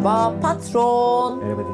Merhaba patron. Merhaba.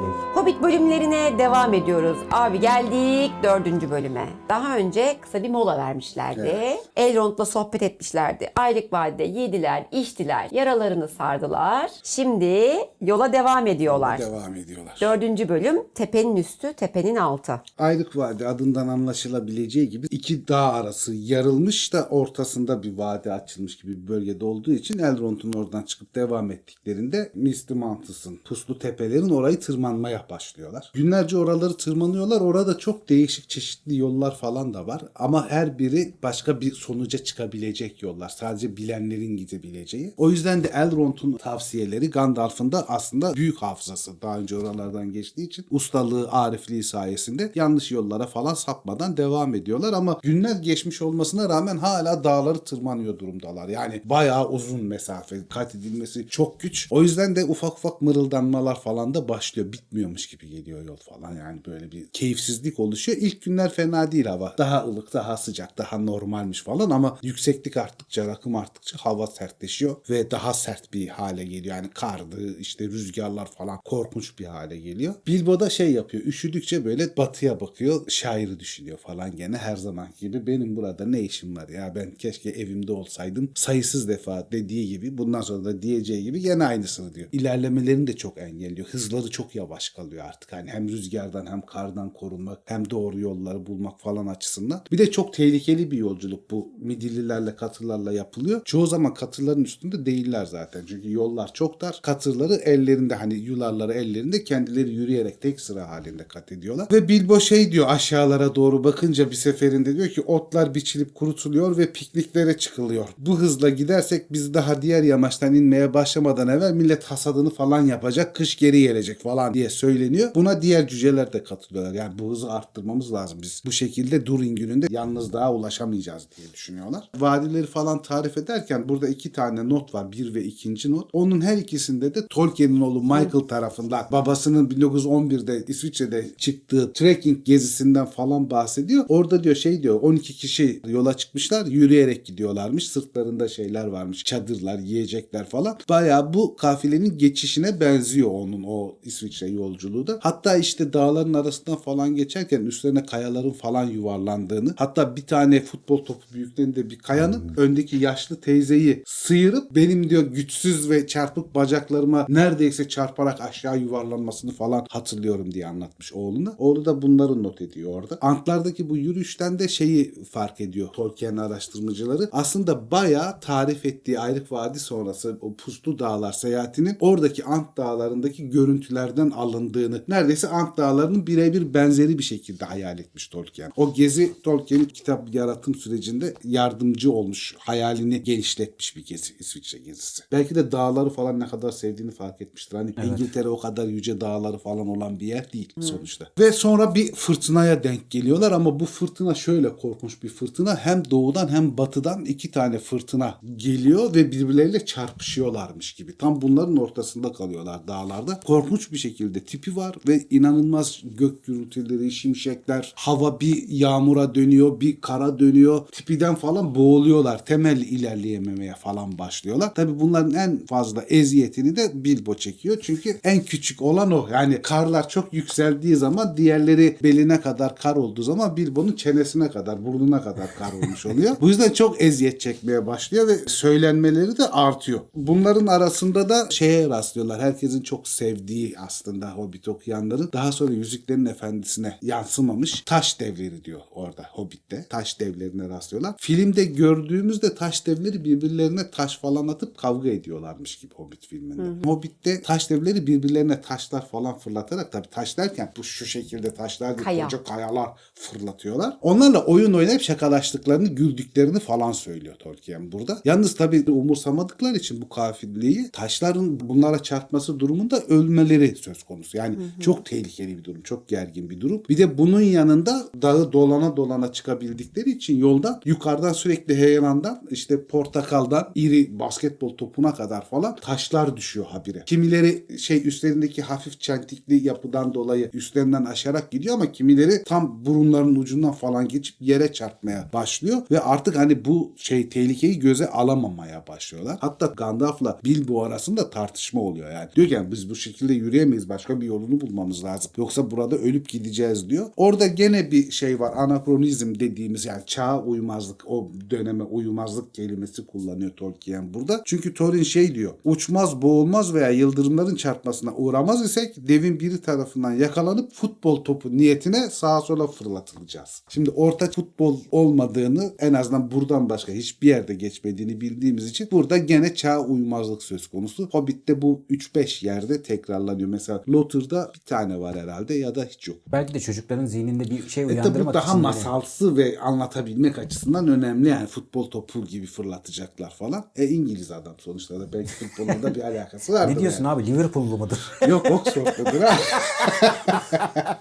Hobbit bölümlerine devam ediyoruz. Abi geldik dördüncü bölüme. Daha önce kısa bir mola vermişlerdi. Evet. Elrond'la sohbet etmişlerdi. Aylık vadede yediler, içtiler, yaralarını sardılar. Şimdi yola devam ediyorlar. Devam ediyorlar. Dördüncü bölüm tepenin üstü, tepenin altı. Aylık vade adından anlaşılabileceği gibi iki dağ arası yarılmış da ortasında bir vade açılmış gibi bir bölgede olduğu için Elrond'un oradan çıkıp devam ettiklerinde Misty Mountain's'ın puslu tepelerin orayı tırmanmaya başlıyorlar. Günlerce oraları tırmanıyorlar. Orada çok değişik çeşitli yollar falan da var. Ama her biri başka bir sonuca çıkabilecek yollar. Sadece bilenlerin gidebileceği. O yüzden de Elrond'un tavsiyeleri Gandalf'ın da aslında büyük hafızası. Daha önce oralardan geçtiği için ustalığı, arifliği sayesinde yanlış yollara falan sapmadan devam ediyorlar. Ama günler geçmiş olmasına rağmen hala dağları tırmanıyor durumdalar. Yani bayağı uzun mesafe kat edilmesi çok güç. O yüzden de ufak ufak mırıldanmalar falan da başlıyor. Bitmiyormuş gibi geliyor yol falan. Yani böyle bir keyifsizlik oluşuyor. İlk günler fena değil hava. Daha ılık, daha sıcak, daha normalmiş falan ama yükseklik arttıkça, rakım arttıkça hava sertleşiyor ve daha sert bir hale geliyor. Yani kardı, işte rüzgarlar falan korkunç bir hale geliyor. Bilbo da şey yapıyor. Üşüdükçe böyle batıya bakıyor. Şairi düşünüyor falan gene her zaman gibi. Benim burada ne işim var ya ben keşke evimde olsaydım. Sayısız defa dediği gibi bundan sonra da diyeceği gibi gene aynısını diyor. İlerlemelerini de çok engelliyor. Hızları çok yavaş kalıyor artık. Hani hem rüzgardan hem kardan korunmak hem doğru yolları bulmak falan açısından. Bir de çok tehlikeli bir yolculuk bu. Midillilerle katırlarla yapılıyor. Çoğu zaman katırların üstünde değiller zaten. Çünkü yollar çok dar. Katırları ellerinde hani yularları ellerinde kendileri yürüyerek tek sıra halinde kat ediyorlar. Ve Bilbo şey diyor aşağılara doğru bakınca bir seferinde diyor ki otlar biçilip kurutuluyor ve pikniklere çıkılıyor. Bu hızla gidersek biz daha diğer yamaçtan inmeye başlamadan evvel millet hasadını falan yapacak. Kış geri gelecek falan diye söyleniyor. Buna diğer cüceler de katılıyorlar. Yani bu hızı arttırmamız lazım biz. Bu şekilde Durin gününde yalnız daha ulaşamayacağız diye düşünüyorlar. Vadileri falan tarif ederken burada iki tane not var. Bir ve ikinci not. Onun her ikisinde de Tolkien'in oğlu Michael tarafından babasının 1911'de İsviçre'de çıktığı trekking gezisinden falan bahsediyor. Orada diyor şey diyor 12 kişi yola çıkmışlar yürüyerek gidiyorlarmış. Sırtlarında şeyler varmış. Çadırlar, yiyecekler falan. Bayağı bu kafilenin geçişine benziyor onun o İsviçre yolculuğu da. Hatta işte dağların arasından falan geçerken üstlerine kayaların falan yuvarlandığını hatta bir tane futbol topu büyüklüğünde bir kayanın öndeki yaşlı teyzeyi sıyırıp benim diyor güçsüz ve çarpık bacaklarıma neredeyse çarparak aşağı yuvarlanmasını falan hatırlıyorum diye anlatmış oğluna. Oğlu da bunları not ediyor orada. Antlardaki bu yürüyüşten de şeyi fark ediyor Tolkien araştırmacıları. Aslında bayağı tarif ettiği Ayrık Vadi sonrası o Puslu Dağlar seyahatinin oradaki Ant Dağları'ndaki görüntülerden alındığını neredeyse Ant Dağları'nın birebir benzeri bir şekilde hayal etmiş Tolkien. O gezi Tolkien'in kitap yaratım sürecinde yardımcı olmuş. Hayalini genişletmiş bir gezi İsviçre gezisi. Belki de dağları falan ne kadar sevdiğini fark etmiştir. Hani İngiltere o kadar yüce dağları falan olan bir yer değil sonuçta. Ve sonra bir fırtınaya denk geliyorlar ama bu fırtına şöyle korkunç bir fırtına. Hem doğudan hem batıdan iki tane fırtına geliyor ve birbirleriyle çarpışıyorlarmış gibi. Tam bunların ortasında kalıyorlar dağlarda. Korkunç bir şekilde tipi var ve inanılmaz gök gürültüleri, şimşekler, hava bir yağmura dönüyor, bir kara dönüyor. Tipiden falan boğuluyorlar. Temel ilerleyememeye falan başlıyorlar. Tabi bunların en fazla eziyetini de Bilbo çekiyor. Çünkü en küçük olan o. Yani karlar çok yükseldiği zaman diğerleri beline kadar kar olduğu zaman Bilbo'nun çenesine kadar, burnuna kadar kar olmuş oluyor. Bu yüzden çok eziyet çekmeye başlıyor ve söylenmeleri de artıyor. Bunların arasında da şeye rastlıyorlar. Herkesin çok sevdiği aslında Hobbit okuyanların. Daha sonra Yüzüklerin Efendisi'ne yansımamış taş devleri diyor orada Hobbit'te. Taş devlerine rastlıyorlar. Filmde gördüğümüzde taş devleri birbirlerine taş falan atıp kavga ediyorlarmış gibi Hobbit filminde. Hobbit'te taş devleri birbirlerine taşlar falan fırlatarak tabii taş derken bu şu şekilde taşlar değil Kaya. koca kayalar fırlatıyorlar. Onlarla oyun oynayıp şakalaştıklarını, güldüklerini falan söylüyor Tolkien burada. Yalnız tabii umursamadıkları için bu kafirliği taşların bunlara çarpması durumunda ölmeleri söz konusu. Yani çok tehlikeli bir durum. Çok gergin bir durum. Bir de bunun yanında dağı dolana dolana çıkabildikleri için yolda yukarıdan sürekli heyelandan işte portakaldan iri basketbol topuna kadar falan taşlar düşüyor habire. Kimileri şey üstlerindeki hafif çentikli yapıdan dolayı üstlerinden aşarak gidiyor ama kimileri tam burunlarının ucundan falan geçip yere çarpmaya başlıyor ve artık hani bu şey tehlikeyi göze alamamaya başlıyorlar. Hatta Gandalf'la Bilbo arasında tartışma oluyor yani. Diyor ki yani biz bu şekilde yürüyemeyiz. Başka bir yolunu bulmamız lazım. Yoksa burada ölüp gideceğiz diyor. Orada gene bir şey var. Anakronizm dediğimiz yani çağa uymazlık o döneme uymazlık kelimesi kullanıyor Tolkien burada. Çünkü Thorin şey diyor. Uçmaz, boğulmaz veya yıldırımların çarpmasına uğramaz isek devin biri tarafından yakalanıp futbol topu niyetine sağa sola fırlatılacağız. Şimdi orta futbol olmadığını en azından buradan başka hiçbir yerde geçmediğini bildiğimiz için burada gene çağa uymazlık söz konusu. Hobbit'te bu 3-5 yerde tekrarlanıyor. Mesela Lotter'da bir tane var herhalde ya da hiç yok. Belki de çocukların zihninde bir şey E tabi uyandırmak bu daha için. masalsı ve anlatabilmek açısından önemli yani futbol topu gibi fırlatacaklar falan. E İngiliz adam sonuçta da belki futbolla da bir alakası vardır. Ne diyorsun yani. abi Liverpool'lu mudur? Yok Oxford'dadır ha.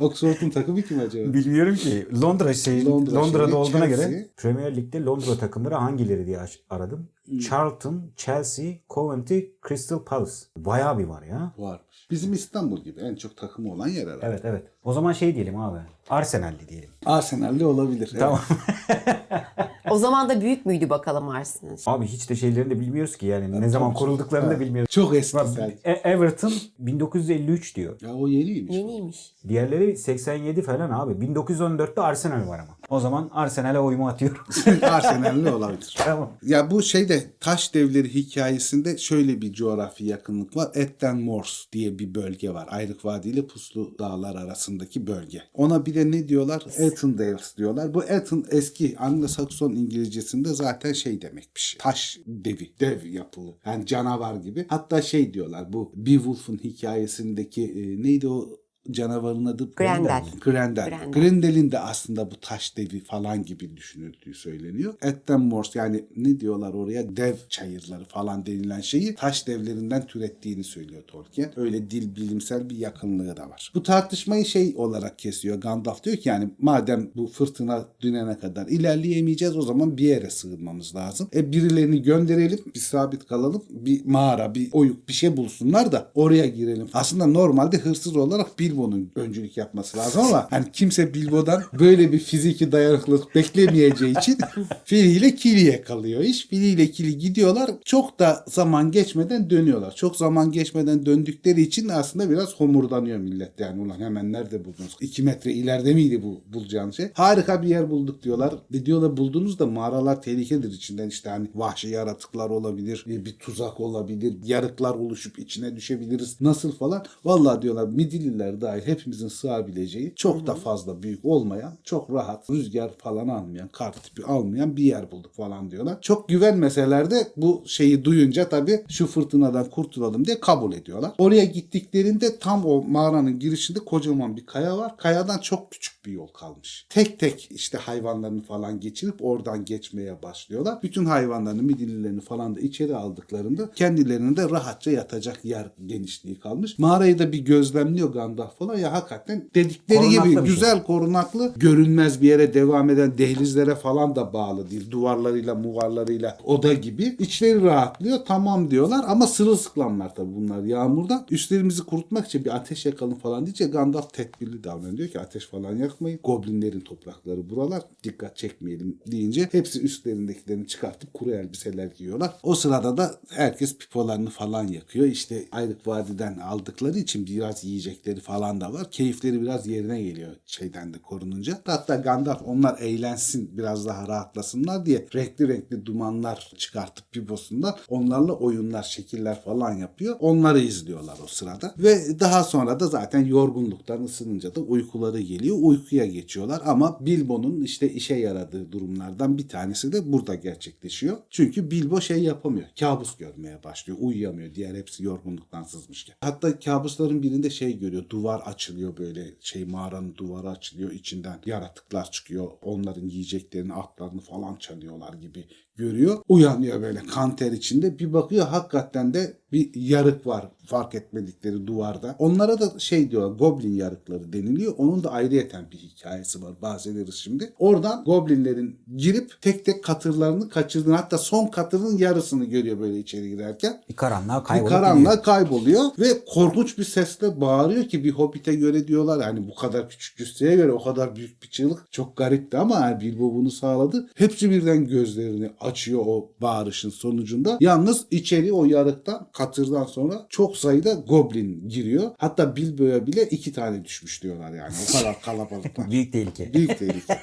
Oxford'un takımı kim acaba? Bilmiyorum ki. Londra şey Londra Londra'da şeyi, olduğuna Chelsea. göre Premier Lig'de Londra takımları hangileri diye aradım. Hmm. Charlton, Chelsea, Coventry, Crystal Palace. Bayağı bir var ya. Varmış. Bizim İstanbul gibi en çok takımı olan yer herhalde. Evet evet. O zaman şey diyelim abi. Arsenal'li diyelim. Arsenal'li olabilir. evet. Tamam. O zaman da büyük müydü bakalım Arsenal? abi hiç de şeylerini de bilmiyoruz ki yani. ne zaman kurulduklarını da bilmiyoruz. Çok eski Bak, sen. E- Everton 1953 diyor. Ya o yeniymiş. Yeniymiş. Diğerleri 87 falan abi. 1914'te Arsenal var ama. O zaman Arsenal'e oyumu atıyorum. Arsenal'li olabilir. tamam. Ya bu şeyde taş devleri hikayesinde şöyle bir coğrafi yakınlık var. Etten Moors diye bir bölge var. Ayrık Vadi ile Puslu Dağlar arasındaki bölge. Ona bir de ne diyorlar? Ethendales diyorlar. Bu Ethen eski Anglo-Sakson İngilizcesinde zaten şey demekmiş. Taş devi, dev yapılı. Yani canavar gibi. Hatta şey diyorlar bu Beowulf'un hikayesindeki e, neydi o canavarın adı? Grendel. Grendel. Grendel. Grendel'in de aslında bu taş devi falan gibi düşünüldüğü söyleniyor. Etten Mors yani ne diyorlar oraya dev çayırları falan denilen şeyi taş devlerinden türettiğini söylüyor Tolkien. Öyle dil bilimsel bir yakınlığı da var. Bu tartışmayı şey olarak kesiyor. Gandalf diyor ki yani madem bu fırtına dünene kadar ilerleyemeyeceğiz o zaman bir yere sığınmamız lazım. E birilerini gönderelim bir sabit kalalım bir mağara bir oyuk bir şey bulsunlar da oraya girelim. Aslında normalde hırsız olarak Bilbo'nun öncülük yapması lazım ama hani kimse Bilbo'dan böyle bir fiziki dayanıklılık beklemeyeceği için Fili ile Kili'ye kalıyor iş. Fili ile Kili gidiyorlar. Çok da zaman geçmeden dönüyorlar. Çok zaman geçmeden döndükleri için aslında biraz homurdanıyor millet. Yani ulan hemen nerede buldunuz? 2 metre ileride miydi bu bulacağınız şey? Harika bir yer bulduk diyorlar. Ve diyorlar buldunuz da mağaralar tehlikedir içinden işte hani vahşi yaratıklar olabilir. e, Bir tuzak olabilir. Yarıklar oluşup içine düşebiliriz. Nasıl falan. Vallahi diyorlar Midilliler dahil hepimizin sığabileceği çok da fazla büyük olmayan çok rahat rüzgar falan almayan kar tipi almayan bir yer bulduk falan diyorlar. Çok güvenmeseler de bu şeyi duyunca tabii şu fırtınadan kurtulalım diye kabul ediyorlar. Oraya gittiklerinde tam o mağaranın girişinde kocaman bir kaya var. Kayadan çok küçük bir yol kalmış. Tek tek işte hayvanlarını falan geçirip oradan geçmeye başlıyorlar. Bütün hayvanlarını, midillilerini falan da içeri aldıklarında kendilerine de rahatça yatacak yer genişliği kalmış. Mağarayı da bir gözlemliyor Gandalf falan ya hakikaten dedikleri Korunaklı gibi şey. güzel korunaklı görünmez bir yere devam eden dehlizlere falan da bağlı değil. Duvarlarıyla muvarlarıyla oda gibi. İçleri rahatlıyor tamam diyorlar ama sırılsıklamlar tabii bunlar yağmurda. Üstlerimizi kurutmak için bir ateş yakalım falan diyece Gandalf tedbirli davranıyor. Diyor ki ateş falan yakmayın. Goblinlerin toprakları buralar. Dikkat çekmeyelim deyince hepsi üstlerindekilerini çıkartıp kuru elbiseler giyiyorlar. O sırada da herkes pipolarını falan yakıyor. İşte Ayrık Vadi'den aldıkları için biraz yiyecekleri falan da var. Keyifleri biraz yerine geliyor şeyden de korununca. Hatta Gandalf onlar eğlensin biraz daha rahatlasınlar diye renkli renkli dumanlar çıkartıp piposundan onlarla oyunlar, şekiller falan yapıyor. Onları izliyorlar o sırada. Ve daha sonra da zaten yorgunluktan ısınınca da uykuları geliyor. Uykuya geçiyorlar ama Bilbo'nun işte işe yaradığı durumlardan bir tanesi de burada gerçekleşiyor. Çünkü Bilbo şey yapamıyor. Kabus görmeye başlıyor. Uyuyamıyor. Diğer hepsi yorgunluktan sızmışken. Hatta kabusların birinde şey görüyor. Duvar açılıyor böyle şey mağaranın duvarı açılıyor. içinden yaratıklar çıkıyor. Onların yiyeceklerini, atlarını falan çalıyorlar gibi görüyor. Uyanıyor böyle kan ter içinde. Bir bakıyor hakikaten de bir yarık var fark etmedikleri duvarda. Onlara da şey diyorlar goblin yarıkları deniliyor. Onun da ayrıyeten bir hikayesi var bahsederiz şimdi. Oradan goblinlerin girip tek tek katırlarını kaçırdığını hatta son katırın yarısını görüyor böyle içeri girerken. Bir karanlığa Bir kaybolup karanlığa kayboluyor ve korkunç bir sesle bağırıyor ki bir hobbite göre diyorlar yani bu kadar küçük cüsseye göre o kadar büyük bir çığlık çok garipti ama yani Bilbo bunu sağladı. Hepsi birden gözlerini açıyor o bağırışın sonucunda. Yalnız içeri o yarıktan katırdan sonra çok sayıda goblin giriyor. Hatta Bilbo'ya bile iki tane düşmüş diyorlar yani o kadar kalabalıklar. Büyük tehlike. Büyük tehlike.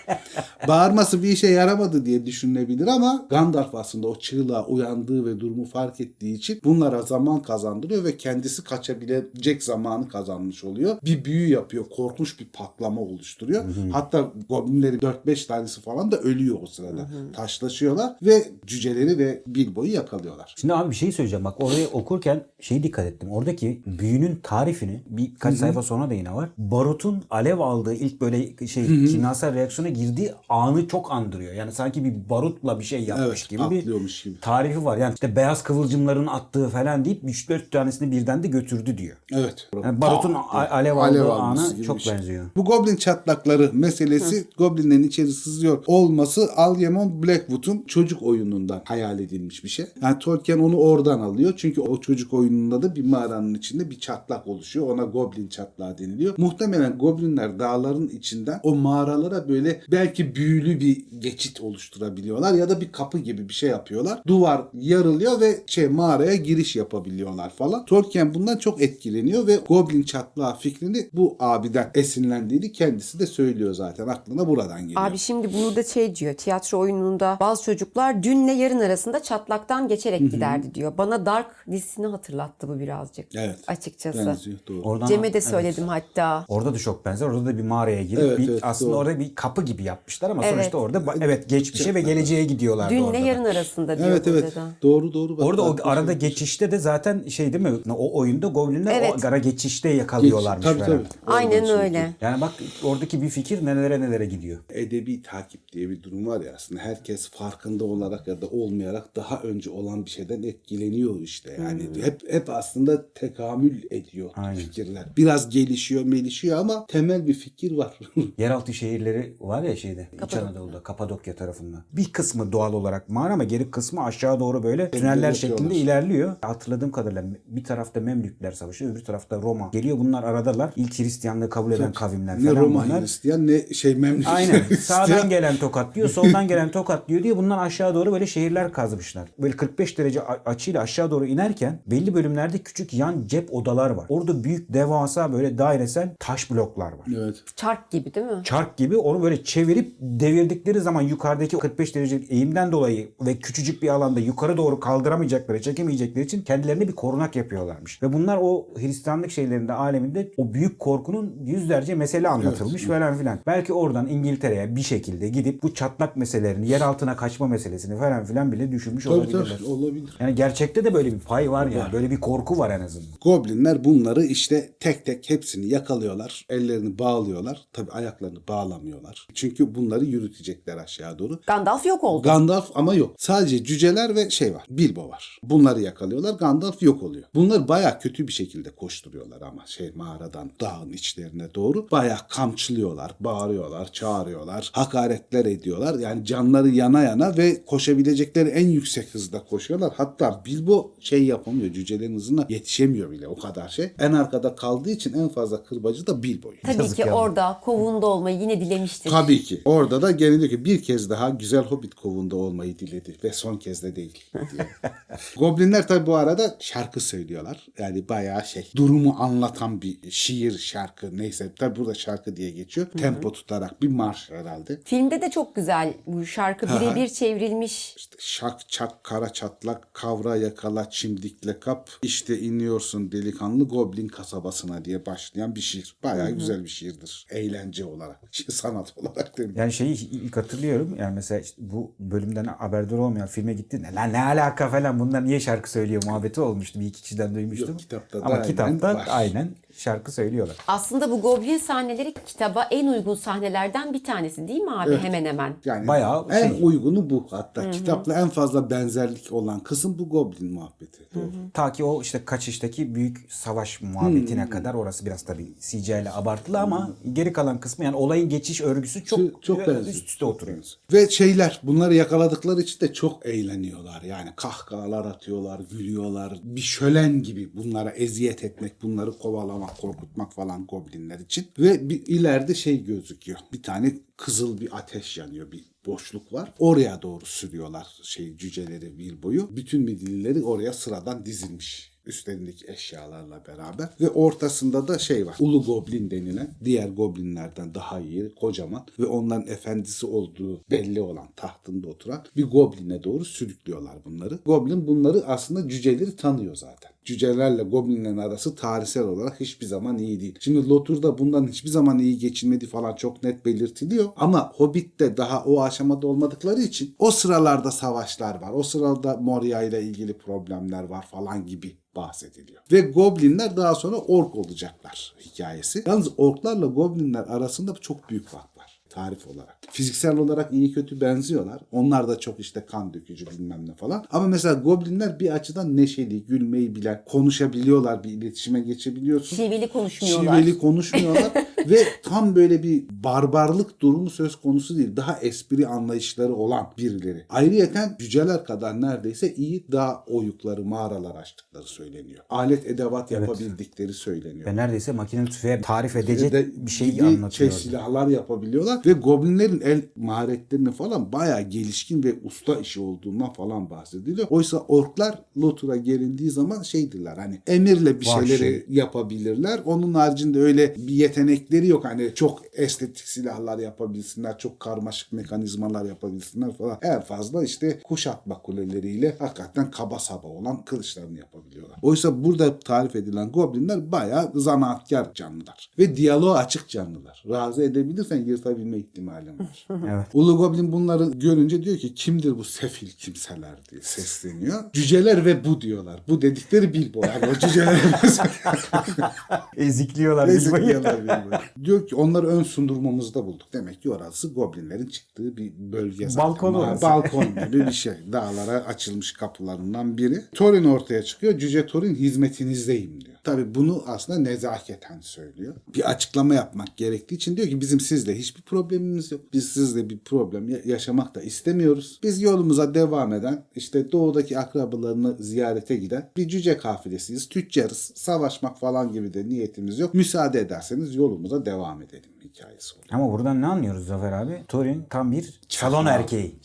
Bağırması bir işe yaramadı diye düşünülebilir ama Gandalf aslında o çığlığa uyandığı ve durumu fark ettiği için bunlara zaman kazandırıyor ve kendisi kaçabilecek zamanı kazanmış oluyor. Bir büyü yapıyor. Korkunç bir patlama oluşturuyor. Hatta goblinlerin 4-5 tanesi falan da ölüyor o sırada. Taşlaşıyorlar ve cüceleri ve Bilbo'yu yakalıyorlar. Şimdi abi bir şey söyleyeceğim. Bak orayı okurken şeyi dikkat ettim. Oradaki büyünün tarifini birkaç sayfa sonra da yine var. Barut'un alev aldığı ilk böyle şey kimyasal reaksiyona girdiği anı çok andırıyor. Yani sanki bir barutla bir şey yapmış Evet, gibi bir patlıyormuş gibi. tarifi var. Yani işte beyaz kıvılcımların attığı falan deyip 3-4 tanesini birden de götürdü diyor. Evet. Yani barutun Pat a- diye. alev aldığı anı çok şey. benziyor. Bu goblin çatlakları meselesi goblinlerin içeri sızıyor olması Algernon Blackwood'un çocuk oyunundan hayal edilmiş bir şey. Yani Tolkien onu oradan alıyor. Çünkü o çocuk oyununda da bir mağaranın içinde bir çatlak oluşuyor. Ona goblin çatlağı deniliyor. Muhtemelen goblinler dağların içinden o mağaralara böyle belki büyülü bir geçit oluşturabiliyorlar ya da bir kapı gibi bir şey yapıyorlar. Duvar yarılıyor ve şey mağaraya giriş yapabiliyorlar falan. Tolkien bundan çok etkileniyor ve goblin çatlağı fikrini bu abiden esinlendiğini kendisi de söylüyor zaten. Aklına buradan geliyor. Abi şimdi burada şey diyor tiyatro oyununda bazı çocuklar dünle yarın arasında çatlaktan geçerek giderdi diyor. Bana Dark dizisini hatırlattı bu birazcık. Evet. Açıkçası. Benziyor doğru. Oradan Cem'e de evet. söyledim hatta. Orada da çok benzer. Orada da bir mağaraya girip Evet, bir, evet, aslında doğru. orada bir kapı gibi yapmışlar ama Evet. sonuçta orada evet geçmişe ve geleceğe gidiyorlardı Dünle orada. da. yarın arasında diyor Evet evet. da. Doğru doğru. Bak, Orada o arada geçişte de zaten şey değil mi? O oyunda goblinler Evet. o ara geçişte yakalıyorlarmış Tabii, falan. tabii. Aynen öyle. Yani bak oradaki bir fikir nelere nelere gidiyor. edebi takip diye bir durum var ya aslında herkes farkında olarak ya da olmayarak daha önce olan bir şeyden etkileniyor işte yani hep hep aslında tekamül ediyor Aynen. fikirler biraz gelişiyor melişiyor ama temel bir fikir var Yeraltı şehirleri var ya şeyde İç Kapadokya. Anadolu'da Kapadokya tarafında. Bir kısmı doğal olarak mağara ama geri kısmı aşağı doğru böyle tüneller şeklinde ilerliyor. Hatırladığım kadarıyla bir tarafta Memlükler savaşı öbür tarafta Roma. Geliyor bunlar aradalar. İlk Hristiyanlığı kabul eden kavimler ne falan Roma bunlar. Hristiyan ne şey Memlük Aynen. Sağdan gelen tokat diyor, soldan gelen tokat diyor diye bunlar aşağı doğru böyle şehirler kazmışlar. Böyle 45 derece açıyla aşağı doğru inerken belli bölümlerde küçük yan cep odalar var. Orada büyük devasa böyle dairesel taş bloklar var. evet Çark gibi değil mi? Çark gibi onu böyle çevirip devirdikleri zaman yukarıdaki 45 derece eğimden dolayı ve küçücük bir alanda yukarı doğru kaldıramayacakları, çekemeyecekleri için kendilerine bir korunak yapıyorlarmış. Ve bunlar o Hristiyanlık şeylerinde, aleminde o büyük korkunun yüzlerce mesele anlatılmış falan filan. Belki oradan İngiltere'ye bir şekilde gidip bu çatlak meselelerini, yer altına kaçma meselesini falan filan bile düşünmüş tabii olabilirler. tabii olabilir Yani gerçekte de böyle bir pay var ya. Böyle bir korku var en azından. Goblinler bunları işte tek tek hepsini yakalıyorlar. Ellerini bağlıyorlar. Tabi ayaklarını bağlamıyorlar. Çünkü bunları yürütecekler aşağı doğru. Gandalf yok oldu. Gandalf ama yok. Sadece cüceler ve şey var. Bilbo var. Bunları yakalıyorlar. Gandalf yok oluyor. Bunlar baya kötü bir şekilde koşturuyorlar ama şey mağaradan dağın içlerine doğru. Baya kamçılıyorlar, bağırıyorlar, çağırıyorlar, hakaretler ediyorlar. Yani canları yana yana ve koşabilecekleri en yüksek hızda koşuyorlar. Hatta Bilbo şey yapamıyor. Cücelerin hızına yetişemiyor bile o kadar şey. En arkada kaldığı için en fazla kırbacı da Bilbo'yu. Tabii Yazık ki ya. orada kovunda olmayı yine dilemiştir. Tabii ki. Orada da gene diyor ki bir kez daha güzel Hobbit kovunda olmayı diledi ve son kez de değil diye. Goblinler tabii bu arada şarkı söylüyorlar. Yani bayağı şey durumu anlatan bir şiir şarkı neyse. Tabii burada şarkı diye geçiyor. Tempo tutarak bir marş herhalde. Filmde de çok güzel bu şarkı birebir çevrilmiş. İşte şak çak kara çatlak kavra yakala çimdikle kap işte iniyorsun delikanlı goblin kasabasına diye başlayan bir şiir. Bayağı güzel bir şiirdir. Eğlence olarak, sanat olarak değil mi? Yani şeyi ilk hatırlıyorum. Yani mesela işte bu bölümden haberdar olmayan filme gittiğinde lan ne alaka falan bunlar niye şarkı söylüyor muhabbeti olmuştu. Bir iki kişiden duymuştum. Yok, kitapta da Ama aynen kitapta var. aynen şarkı söylüyorlar. Aslında bu Goblin sahneleri kitaba en uygun sahnelerden bir tanesi değil mi abi? Evet. Hemen hemen. Yani Bayağı en şey. uygunu bu hatta. Kitapla en fazla benzerlik olan kısım bu Goblin muhabbeti. Doğru. Ta ki o işte kaçıştaki büyük savaş muhabbetine kadar orası biraz tabii CGI ile abartılı ama geri kalan kısmı yani olayın geçiş örgüsü çok, Çok- çok benziyor. üst üste oturuyor. Ve şeyler bunları yakaladıkları için de çok eğleniyorlar. Yani kahkahalar atıyorlar, gülüyorlar. Bir şölen gibi bunlara eziyet etmek, bunları kovalamak, korkutmak falan goblinler için. Ve bir ileride şey gözüküyor. Bir tane kızıl bir ateş yanıyor. Bir boşluk var. Oraya doğru sürüyorlar şey cüceleri Bilbo'yu. Bütün midillileri oraya sıradan dizilmiş üstlerindeki eşyalarla beraber ve ortasında da şey var. Ulu Goblin denilen diğer goblinlerden daha iyi, kocaman ve onların efendisi olduğu belli olan tahtında oturan bir gobline doğru sürüklüyorlar bunları. Goblin bunları aslında cüceleri tanıyor zaten. Cücelerle goblinlerin arası tarihsel olarak hiçbir zaman iyi değil. Şimdi Lotur'da bundan hiçbir zaman iyi geçinmedi falan çok net belirtiliyor. Ama Hobbit'te daha o aşamada olmadıkları için o sıralarda savaşlar var. O sırada Moria ile ilgili problemler var falan gibi bahsediliyor. Ve goblinler daha sonra ork olacaklar hikayesi. Yalnız orklarla goblinler arasında çok büyük fark tarif olarak. Fiziksel olarak iyi kötü benziyorlar. Onlar da çok işte kan dökücü bilmem ne falan. Ama mesela goblinler bir açıdan neşeli, gülmeyi bilen, konuşabiliyorlar, bir iletişime geçebiliyorsun. Şiveli konuşmuyorlar. Şiveli konuşmuyorlar ve tam böyle bir barbarlık durumu söz konusu değil. Daha espri anlayışları olan birileri. Ayrıyeten cüceler kadar neredeyse iyi dağ oyukları, mağaralar açtıkları söyleniyor. Alet edevat yapabildikleri söyleniyor. Ve neredeyse makine tüfeği tarif edecek de bir şey anlatıyor. şey, silahlar yapabiliyorlar ve goblinlerin el maharetlerinin falan bayağı gelişkin ve usta işi olduğundan falan bahsediliyor. Oysa orklar Lotur'a gelindiği zaman şeydirler hani emirle bir Vahşi. şeyleri yapabilirler. Onun haricinde öyle bir yetenekleri yok. Hani çok estetik silahlar yapabilsinler, çok karmaşık mekanizmalar yapabilsinler falan. En fazla işte kuşatma kuleleriyle hakikaten kaba saba olan kılıçlarını yapabiliyorlar. Oysa burada tarif edilen goblinler bayağı zanaatkar canlılar. Ve diyaloğa açık canlılar. Razı edebilirsen yırtabilme ihtimalin var. Evet. Ulu Goblin bunları görünce diyor ki kimdir bu sefil kimseler diye sesleniyor. Cüceler ve bu diyorlar. Bu dedikleri Bilbo. Yani o cüceler Ezikliyorlar Bilbo'yu. Ezikliyorlar Bilbo'yu. Diyor ki onları ön sundurmamızda bulduk. Demek ki orası goblinlerin çıktığı bir bölge zaten. Balkon orası. Balkon gibi bir şey. Dağlara açılmış kapılarından biri. Thorin ortaya çıkıyor. Cüce Thorin hizmetinizdeyim diyor. Tabii bunu aslında nezaketen söylüyor. Bir açıklama yapmak gerektiği için diyor ki bizim sizle hiçbir problemimiz yok. Biz sizle bir problem ya- yaşamak da istemiyoruz. Biz yolumuza devam eden işte doğudaki akrabalarını ziyarete giden bir cüce kafilesiyiz. Tüccarız. Savaşmak falan gibi de niyetimiz yok. Müsaade ederseniz yolumuza devam edelim hikayesi oluyor. Ama buradan ne anlıyoruz Zafer abi? Thorin tam bir salon erkeği.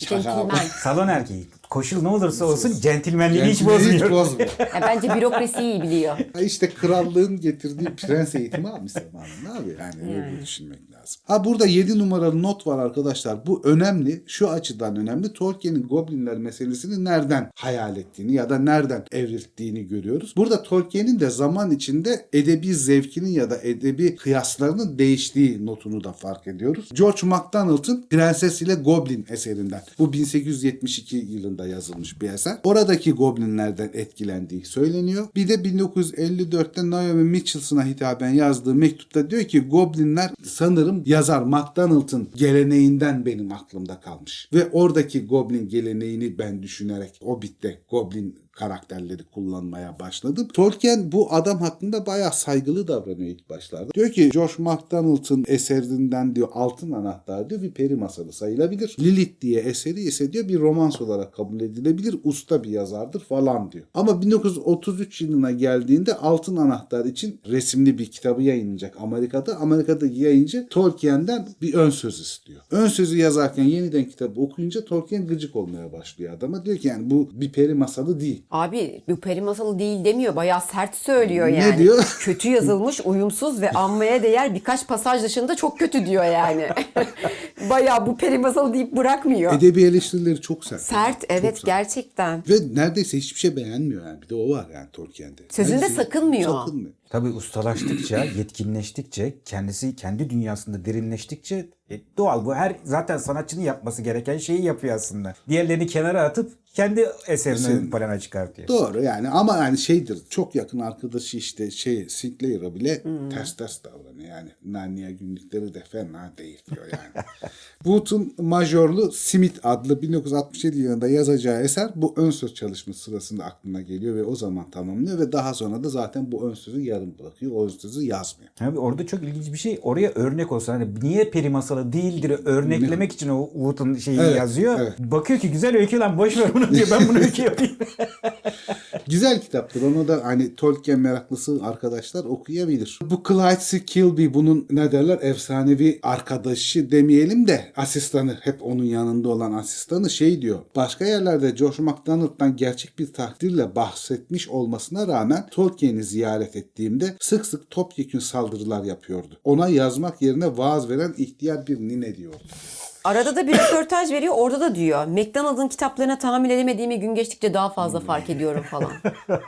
Salon erkeği. Koşul ne olursa olsun centilmenliğini hiç bozmuyor. Hiç bozmuyor. Ya bence bürokrasiyi iyi biliyor. İşte krallığın getirdiği prens eğitimi almış zamanında abi. Yani öyle düşünmek lazım. Ha burada 7 numaralı not var arkadaşlar. Bu önemli. Şu açıdan önemli. Tolkien'in goblinler meselesini nereden hayal ettiğini ya da nereden evrildiğini görüyoruz. Burada Tolkien'in de zaman içinde edebi zevkinin ya da edebi kıyaslarının değiştiği notunu da fark ediyoruz. George MacDonald'ın Prenses ile Goblin eserinden. Bu 1872 yılında yazılmış bir eser. Oradaki goblinlerden etkilendiği söyleniyor. Bir de 1954'te Naomi Mitchellson'a hitaben yazdığı mektupta diyor ki goblinler sanırım yazar MacDonald'ın geleneğinden benim aklımda kalmış. Ve oradaki goblin geleneğini ben düşünerek Hobbit'te goblin karakterleri kullanmaya başladım. Tolkien bu adam hakkında bayağı saygılı davranıyor ilk başlarda. Diyor ki George MacDonald'ın eserinden diyor Altın Anahtar diyor bir peri masalı sayılabilir. Lilith diye eseri ise diyor bir romans olarak kabul edilebilir. Usta bir yazardır falan diyor. Ama 1933 yılına geldiğinde Altın Anahtar için resimli bir kitabı yayınlanacak Amerika'da. Amerika'daki yayıncı Tolkien'den bir ön söz istiyor. Ön sözü yazarken yeniden kitabı okuyunca Tolkien gıcık olmaya başlıyor adama. Diyor ki yani bu bir peri masalı değil. Abi bu peri masalı değil demiyor. Bayağı sert söylüyor Ne yani. diyor? Kötü yazılmış, uyumsuz ve anmaya değer birkaç pasaj dışında çok kötü diyor yani. Bayağı bu peri masalı deyip bırakmıyor. Edebi eleştirileri çok sert. Sert Çok evet sert. gerçekten. Ve neredeyse hiçbir şey beğenmiyor yani. Bir de o var yani Tolkien'de. Sözünde Neredeyse sakınmıyor. Sakınmıyor. Tabii ustalaştıkça, yetkinleştikçe, kendisi kendi dünyasında derinleştikçe e, doğal bu. Her zaten sanatçının yapması gereken şeyi yapıyor aslında. Diğerlerini kenara atıp kendi eserini ön plana çıkartıyor. Doğru yani ama yani şeydir çok yakın arkadaşı işte şey Sinclair'a bile Hmm. ters ters davranıyor yani. Narnia günlükleri de fena değil diyor yani. Wood'un majorlu Smith adlı 1967 yılında yazacağı eser bu ön söz çalışması sırasında aklına geliyor ve o zaman tamamlıyor ve daha sonra da zaten bu ön sözü yarım bırakıyor. O ön sözü yazmıyor. Abi orada çok ilginç bir şey. Oraya örnek olsa hani niye peri masalı değildir örneklemek için o Wood'un şeyini Evet, yazıyor. evet. Bakıyor ki güzel öykü lan boş ver bunu diyor. Ben bunu öykü yapayım. Güzel kitaptır. Onu da hani Tolkien meraklısı arkadaşlar okuyabilir. Bu Clyde Kilby bunun ne derler efsanevi arkadaşı demeyelim de asistanı hep onun yanında olan asistanı şey diyor. Başka yerlerde George MacDonald'dan gerçek bir takdirle bahsetmiş olmasına rağmen Tolkien'i ziyaret ettiğimde sık sık topyekün saldırılar yapıyordu. Ona yazmak yerine vaaz veren ihtiyar bir nine diyordu. Arada da bir röportaj veriyor. Orada da diyor. McDonald'ın kitaplarına tahammül edemediğimi gün geçtikçe daha fazla fark ediyorum falan.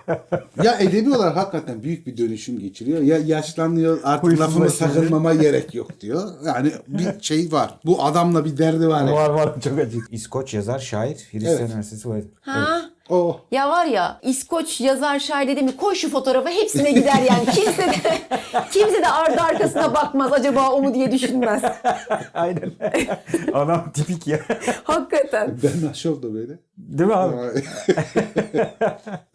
Ya edebi olarak hakikaten büyük bir dönüşüm geçiriyor. Ya yaşlanıyor artık lafımı sakınmama gerek yok diyor. Yani bir şey var. Bu adamla bir derdi var. var var çok acı. İskoç yazar, şair, Hristiyan Evet. Üniversitesi var. ha? O Ya var ya İskoç yazar şair dedi mi koy şu fotoğrafı hepsine gider yani. Kimse de, kimse de ardı arkasına bakmaz acaba o mu diye düşünmez. Aynen. Adam tipik ya. Hakikaten. ben aşık da böyle. Değil mi abi?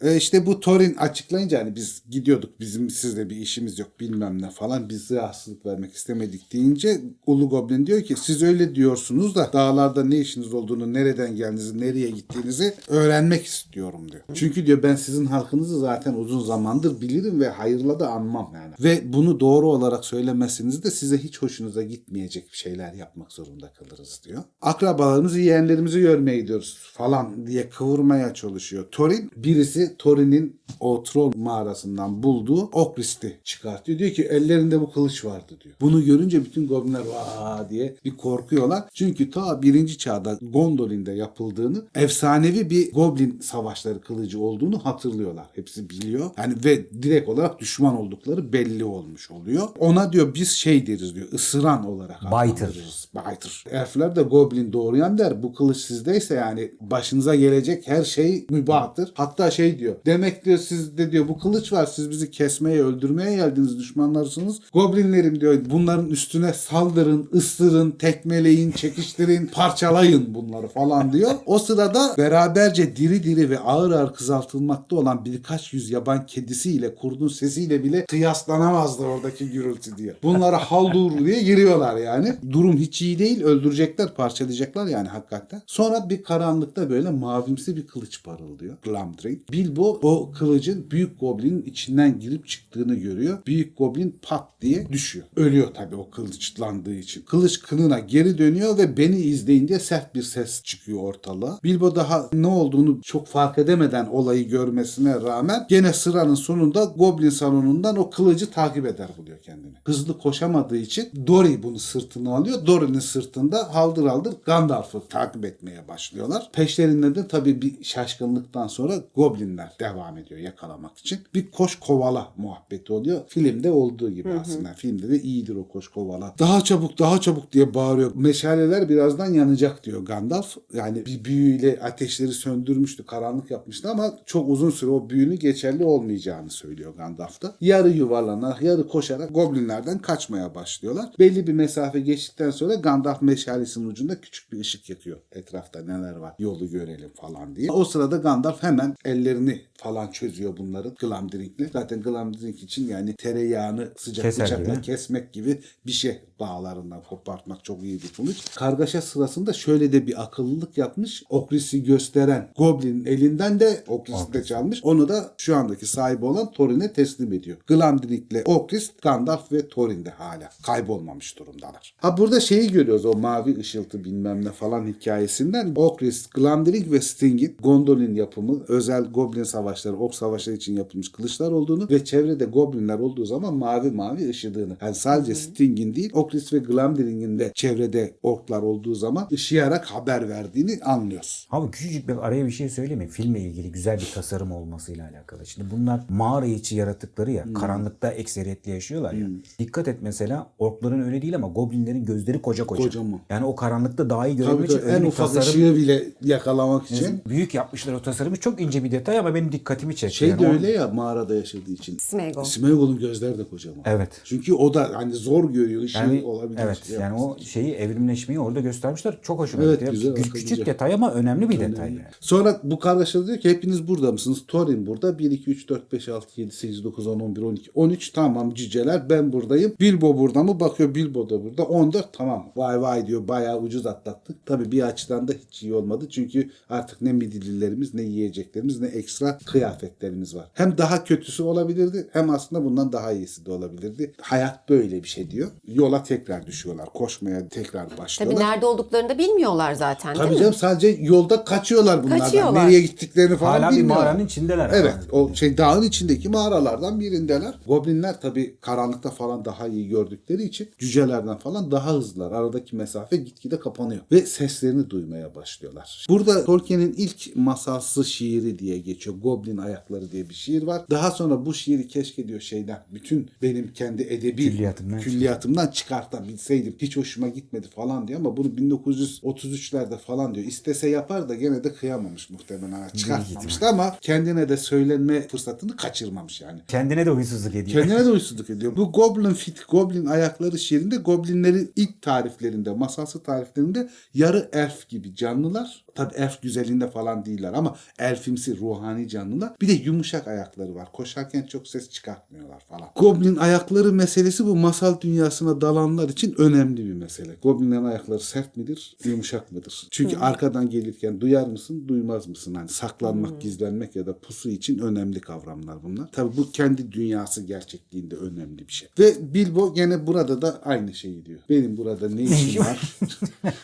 e işte bu Thorin açıklayınca hani biz gidiyorduk bizim sizle bir işimiz yok bilmem ne falan biz rahatsızlık vermek istemedik deyince Ulu Goblin diyor ki siz öyle diyorsunuz da dağlarda ne işiniz olduğunu nereden geldiğinizi nereye gittiğinizi öğrenmek istiyorum diyor. Çünkü diyor ben sizin halkınızı zaten uzun zamandır bilirim ve hayırla da anmam yani. Ve bunu doğru olarak söylemezseniz de size hiç hoşunuza gitmeyecek şeyler yapmak zorunda kalırız diyor. Akrabalarımızı yeğenlerimizi görmeye gidiyoruz falan diye kıvırmaya çalışıyor. Thorin birisi Thorin'in o troll mağarasından bulduğu Okrist'i çıkartıyor. Diyor ki ellerinde bu kılıç vardı diyor. Bunu görünce bütün goblinler vaa diye bir korkuyorlar. Çünkü ta birinci çağda Gondolin'de yapıldığını efsanevi bir goblin savaşları kılıcı olduğunu hatırlıyorlar. Hepsi biliyor. Yani ve direkt olarak düşman oldukları belli olmuş oluyor. Ona diyor biz şey deriz diyor ısıran olarak Biter. Biter. Elfler de goblin doğrayan der. Bu kılıç sizdeyse yani başınıza gelecek her şey mübahtır. Hatta şey diyor. Demek diyor sizde diyor bu kılıç var. Siz bizi kesmeye, öldürmeye geldiniz düşmanlarsınız. Goblinlerim diyor bunların üstüne saldırın, ısırın, tekmeleyin, çekiştirin, parçalayın bunları falan diyor. O sırada beraberce diri diri ve ağır ağır kızartılmakta olan birkaç yüz yaban kedisiyle kurdun sesiyle bile kıyaslanamazdı oradaki gürültü diyor. Bunlara haldur diye giriyorlar yani. Durum hiç iyi değil. Öldürecekler, parçalayacaklar yani hakikaten. Sonra bir karanlıkta böyle mavimsi bir kılıç parıldıyor. Glamdring. Bilbo o kılıcın büyük goblinin içinden girip çıktığını görüyor. Büyük goblin pat diye düşüyor. Ölüyor tabii o kılıçlandığı için. Kılıç kınına geri dönüyor ve beni izleyin diye sert bir ses çıkıyor ortalığa. Bilbo daha ne olduğunu çok fark edemeden olayı görmesine rağmen gene sıranın sonunda goblin salonundan o kılıcı takip eder buluyor kendini. Hızlı koşamadığı için Dory bunu sırtına alıyor. Dory'nin sırtında haldır haldır Gandalf'ı takip etmeye başlıyorlar. Peşlerinde de tabii bir şaşkınlıktan sonra goblinler devam ediyor yakalamak için. Bir koş kovala muhabbeti oluyor. Filmde olduğu gibi aslında. Filmde de iyidir o koş kovala. Daha çabuk daha çabuk diye bağırıyor. Meşaleler birazdan yanacak diyor Gandalf. Yani bir büyüyle ateşleri söndürmüştü. Karanlık yapmıştı ama çok uzun süre o büyünün geçerli olmayacağını söylüyor Gandalf da. Yarı yuvarlanarak yarı koşarak goblinlerden kaçmaya başlıyorlar. Belli bir mesafe geçtikten sonra Gandalf meşalesinin ucunda küçük bir ışık yakıyor. Etrafta neler var yolu görelim falan diye. O sırada Gandalf hemen ellerini falan çözüyor bunların Glamdring'le. Zaten Glamdring için yani tereyağını sıcak Keser bıçakla gibi. kesmek gibi bir şey bağlarından kopartmak çok iyi bir kılıç. Kargaşa sırasında şöyle de bir akıllılık yapmış. Okris'i gösteren Goblin'in elinden de Okris'i de çalmış. Onu da şu andaki sahibi olan Thorin'e teslim ediyor. Glamdring'le Okris, Gandalf ve Thorin'de hala kaybolmamış durumdalar. Ha burada şeyi görüyoruz o mavi ışıltı bilmem ne falan hikayesinden. Okris, Glamdring ve Sting'in Gondolin yapımı özel Goblin savaşları, ok savaşları için yapılmış kılıçlar olduğunu ve çevrede Goblinler olduğu zaman mavi mavi ışıdığını. Yani sadece Sting'in değil o Fokris ve Glamdring'in de çevrede orklar olduğu zaman ışıyarak haber verdiğini anlıyoruz. Abi küçücük bir araya bir şey söyleyeyim mi? Filmle ilgili güzel bir tasarım olmasıyla alakalı. Şimdi bunlar mağara içi yaratıkları ya. Karanlıkta ekseriyetle yaşıyorlar ya. Dikkat et mesela orkların öyle değil ama goblinlerin gözleri koca koca. Kocaman. Yani o karanlıkta daha iyi görebilmek için en ufak tasarım. ışığı bile yakalamak için. Büyük yapmışlar o tasarımı. Çok ince bir detay ama benim dikkatimi çekti. Şey Yani de öyle ya mağarada yaşadığı için. Smeagol. Smeagol'un gözleri de kocaman. Evet. Çünkü o da hani zor görüyor. ışığı Yani olabilir. evet şey yani o şeyi evrimleşmeyi orada göstermişler. Çok hoşuma Evet, gitti. güzel, Küçük, akıllıca. detay ama önemli bir detay yani. Sonra bu kargaşada diyor ki hepiniz burada mısınız? Thorin burada. 1, 2, 3, 4, 5, 6, 7, 8, 9, 10, 11, 12, 13 tamam cüceler ben buradayım. Bilbo burada mı? Bakıyor Bilbo da burada. 14 tamam. Vay vay diyor. Bayağı ucuz atlattık. Tabii bir açıdan da hiç iyi olmadı. Çünkü artık ne midillilerimiz ne yiyeceklerimiz ne ekstra kıyafetlerimiz var. Hem daha kötüsü olabilirdi hem aslında bundan daha iyisi de olabilirdi. Hayat böyle bir şey diyor. Yola tekrar düşüyorlar. Koşmaya tekrar Tabii başlıyorlar. nerede olduklarını da bilmiyorlar zaten Tabii değil canım mi? sadece yolda kaçıyorlar bunlardan. Kaçıyorlar. Nereye gittiklerini falan Hala bir bilmiyorlar. mağaranın içindeler. Evet o şey dağın içindeki mağaralardan birindeler. Goblinler tabii karanlıkta falan daha iyi gördükleri için cücelerden falan daha hızlılar. Aradaki mesafe gitgide kapanıyor. Ve seslerini duymaya başlıyorlar. Burada Tolkien'in ilk masalsı şiiri diye geçiyor. Goblin Ayakları diye bir şiir var. Daha sonra bu şiiri keşke diyor şeyden bütün benim kendi edebi Külliyatımdan külliyatımdan çıkartabilseydim. Hiç hoşuma gitmedi falan diyor ama bunu 1933'lerde falan diyor. İstese yapar da gene de kıyamamış muhtemelen. Çıkartmamıştı ama kendine de söylenme fırsatını kaçırmamış yani. Kendine de huysuzluk ediyor. Kendine de huysuzluk ediyor. Bu Goblin Fit, Goblin ayakları şiirinde Goblinlerin ilk tariflerinde, masalsı tariflerinde yarı elf gibi canlılar. Tabi elf güzelliğinde falan değiller ama elfimsi, ruhani canlılar. Bir de yumuşak ayakları var. Koşarken çok ses çıkartmıyorlar falan. Goblin ayakları meselesi bu masal dünyasına dalanlar için önemli bir mesele. Goblinlerin ayakları sert midir, yumuşak mıdır? Çünkü arkadan gelirken duyar mısın, duymaz mısın? Hani saklanmak, gizlenmek ya da pusu için önemli kavramlar bunlar. Tabi bu kendi dünyası gerçekliğinde önemli bir şey. Ve Bilbo gene burada da aynı şeyi diyor. Benim burada ne işim var?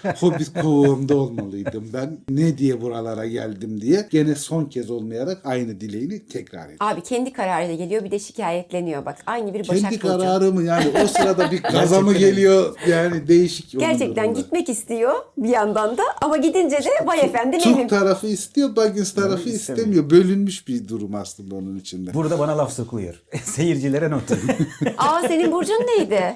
Hobbit kovuğumda olmalıydım ben. Ne diye buralara geldim diye. Gene son kez olmayarak aynı dileğini tekrar ediyor. Abi kendi kararıyla geliyor bir de şikayetleniyor bak. Aynı bir Başak Kendi kararı mı yani o sırada bir gaza mı geliyor yani değişik. Gerçekten gitmek istiyor bir yandan da ama gidince de vay efendim Türk evim. tarafı istiyor, Baggins tarafı istemiyor. istemiyor. Bölünmüş bir durum aslında onun içinde. Burada bana laf sokuluyor. Seyircilere not. Aa senin burcun neydi?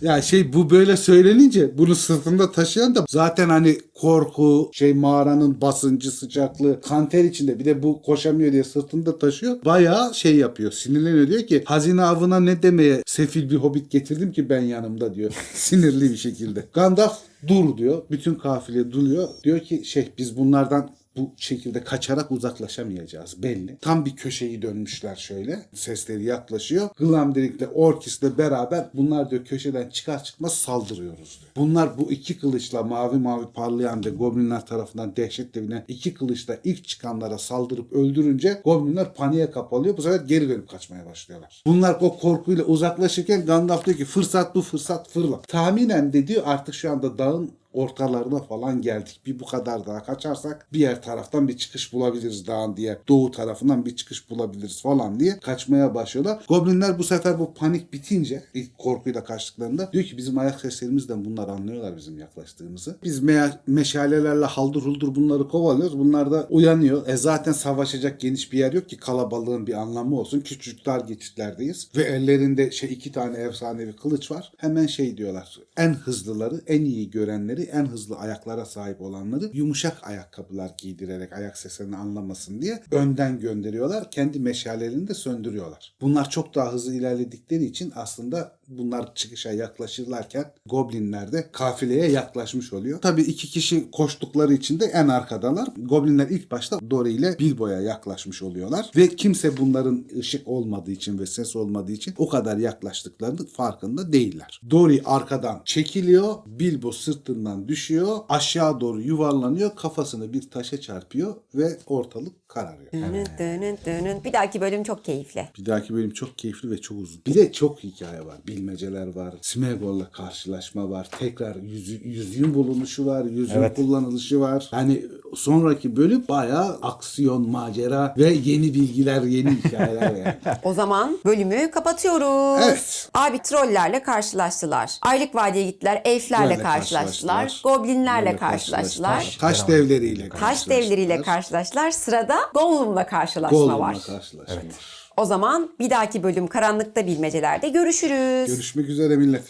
Ya şey bu böyle söylenince bunu sırtında taşıyan da zaten hani korku, şey mağaranın basıncı, sıcaklığı, kanter içinde bir de bu koşamıyor diye sırtında taşıyor. Bayağı şey yapıyor. Sinirleniyor diyor ki hazine avına ne demeye sefil bir hobbit getirdim ki ben yanımda diyor. Sinirli bir şekilde. Gandalf dur diyor. Bütün kafile duruyor. Diyor ki şey biz bunlardan bu şekilde kaçarak uzaklaşamayacağız belli. Tam bir köşeyi dönmüşler şöyle. Sesleri yaklaşıyor. Glamdring'le Orkis'le beraber bunlar diyor köşeden çıkar çıkmaz saldırıyoruz diyor. Bunlar bu iki kılıçla mavi mavi parlayan ve goblinler tarafından dehşetle binen iki kılıçla ilk çıkanlara saldırıp öldürünce goblinler paniğe kapalıyor. Bu sefer geri dönüp kaçmaya başlıyorlar. Bunlar o korkuyla uzaklaşırken Gandalf diyor ki fırsat bu fırsat fırla. Tahminen de diyor artık şu anda dağın ortalarına falan geldik. Bir bu kadar daha kaçarsak bir yer taraftan bir çıkış bulabiliriz dağın diye. Doğu tarafından bir çıkış bulabiliriz falan diye kaçmaya başlıyorlar. Goblinler bu sefer bu panik bitince ilk korkuyla kaçtıklarında diyor ki bizim ayak seslerimizden bunlar anlıyorlar bizim yaklaştığımızı. Biz me- meşalelerle haldır huldur bunları kovalıyoruz. Bunlar da uyanıyor. E zaten savaşacak geniş bir yer yok ki kalabalığın bir anlamı olsun. Küçük dar geçitlerdeyiz. Ve ellerinde şey iki tane efsanevi kılıç var. Hemen şey diyorlar. En hızlıları, en iyi görenleri, en hızlı ayaklara sahip olanları yumuşak ayakkabılar giydirerek ayak seslerini anlamasın diye önden gönderiyorlar. Kendi meşalelerini de söndürüyorlar. Bunlar çok daha hızlı ilerledikleri için aslında bunlar çıkışa yaklaşırlarken goblinler de kafileye yaklaşmış oluyor. Tabii iki kişi koştukları için de en arkadalar. Goblinler ilk başta Dory ile Bilbo'ya yaklaşmış oluyorlar. Ve kimse bunların ışık olmadığı için ve ses olmadığı için o kadar yaklaştıklarının farkında değiller. Dory arkadan çekiliyor. Bilbo sırtından düşüyor. Aşağı doğru yuvarlanıyor. Kafasını bir taşa çarpıyor ve ortalık kararıyor. Dönün. Bir dahaki bölüm çok keyifli. Bir dahaki bölüm çok keyifli ve çok uzun. Bir de çok hikaye var. Bilbo bilmeceler var. Smegor'la karşılaşma var. Tekrar yüzü, yüzüğün bulunuşu var. Yüzüğün Evet. kullanılışı var. Yani sonraki bölüm bayağı aksiyon, macera ve yeni bilgiler, yeni hikayeler yani. O zaman bölümü kapatıyoruz. Evet. Abi trollerle karşılaştılar. Aylık vadeye gittiler. Elflerle Böyle karşılaştılar. Goblinlerle Böyle karşılaştılar. Taş devleriyle Taş karşılaştılar. devleriyle karşılaştılar. Sırada Gollum'la karşılaşma Gollum'la var. karşılaşma var. O zaman bir dahaki bölüm Karanlıkta Bilmecelerde görüşürüz. Görüşmek üzere millet.